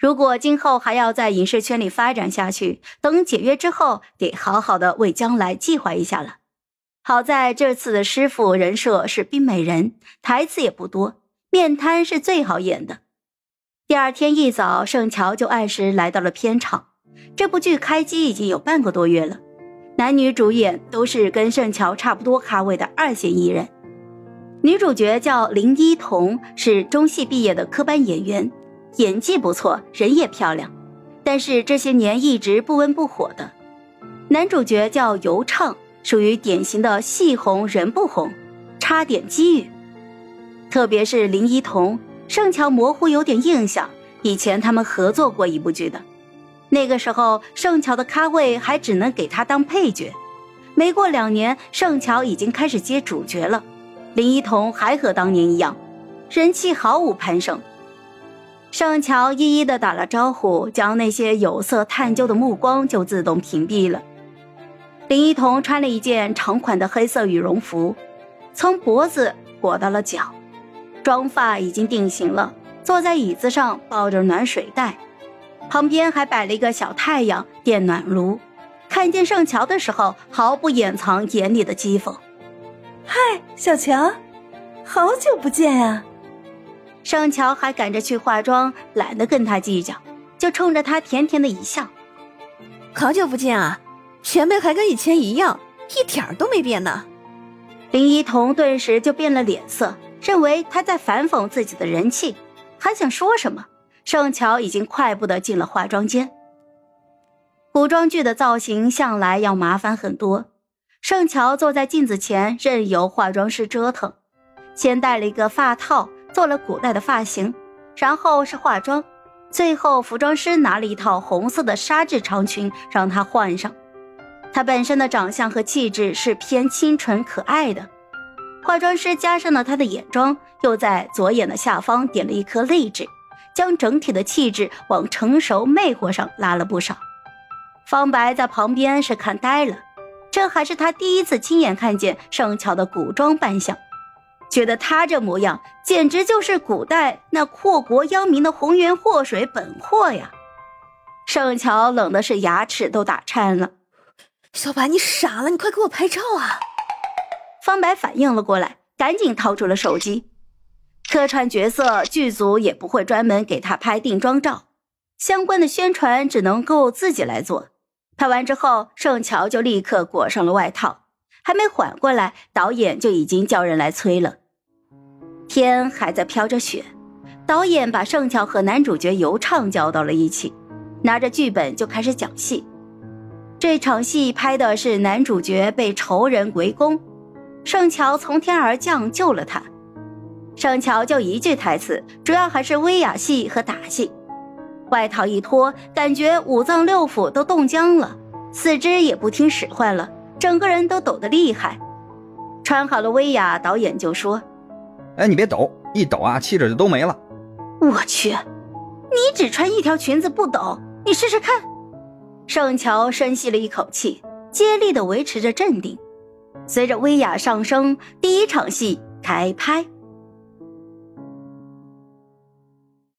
如果今后还要在影视圈里发展下去，等解约之后，得好好的为将来计划一下了。好在这次的师傅人设是冰美人，台词也不多，面瘫是最好演的。第二天一早，盛乔就按时来到了片场。这部剧开机已经有半个多月了，男女主演都是跟盛乔差不多咖位的二线艺人。女主角叫林依桐，是中戏毕业的科班演员，演技不错，人也漂亮，但是这些年一直不温不火的。男主角叫尤畅，属于典型的戏红人不红，差点机遇。特别是林依彤，盛乔模糊有点印象，以前他们合作过一部剧的。那个时候，盛乔的咖位还只能给他当配角。没过两年，盛乔已经开始接主角了。林一彤还和当年一样，人气毫无攀升。盛乔一一的打了招呼，将那些有色探究的目光就自动屏蔽了。林一桐穿了一件长款的黑色羽绒服，从脖子裹到了脚，妆发已经定型了，坐在椅子上抱着暖水袋。旁边还摆了一个小太阳电暖炉，看见盛乔的时候，毫不掩藏眼里的讥讽。嗨，小乔，好久不见呀！盛乔还赶着去化妆，懒得跟他计较，就冲着他甜甜的一笑。好久不见啊，前辈还跟以前一样，一点儿都没变呢。林一桐顿时就变了脸色，认为他在反讽自己的人气，还想说什么。盛乔已经快步的进了化妆间。古装剧的造型向来要麻烦很多，盛乔坐在镜子前，任由化妆师折腾。先戴了一个发套，做了古代的发型，然后是化妆，最后服装师拿了一套红色的纱质长裙让她换上。她本身的长相和气质是偏清纯可爱的，化妆师加上了她的眼妆，又在左眼的下方点了一颗泪痣。将整体的气质往成熟魅惑上拉了不少。方白在旁边是看呆了，这还是他第一次亲眼看见盛乔的古装扮相，觉得他这模样简直就是古代那祸国殃民的红颜祸水本祸呀！盛乔冷的是牙齿都打颤了。小白，你傻了？你快给我拍照啊！方白反应了过来，赶紧掏出了手机。客串角色，剧组也不会专门给他拍定妆照，相关的宣传只能够自己来做。拍完之后，盛乔就立刻裹上了外套，还没缓过来，导演就已经叫人来催了。天还在飘着雪，导演把盛乔和男主角尤畅叫到了一起，拿着剧本就开始讲戏。这场戏拍的是男主角被仇人围攻，盛乔从天而降救了他。盛乔就一句台词，主要还是威亚戏和打戏。外套一脱，感觉五脏六腑都冻僵了，四肢也不听使唤了，整个人都抖得厉害。穿好了威亚，导演就说：“哎，你别抖，一抖啊，气质就都没了。”我去，你只穿一条裙子不抖，你试试看。盛乔深吸了一口气，接力的维持着镇定。随着威亚上升，第一场戏开拍。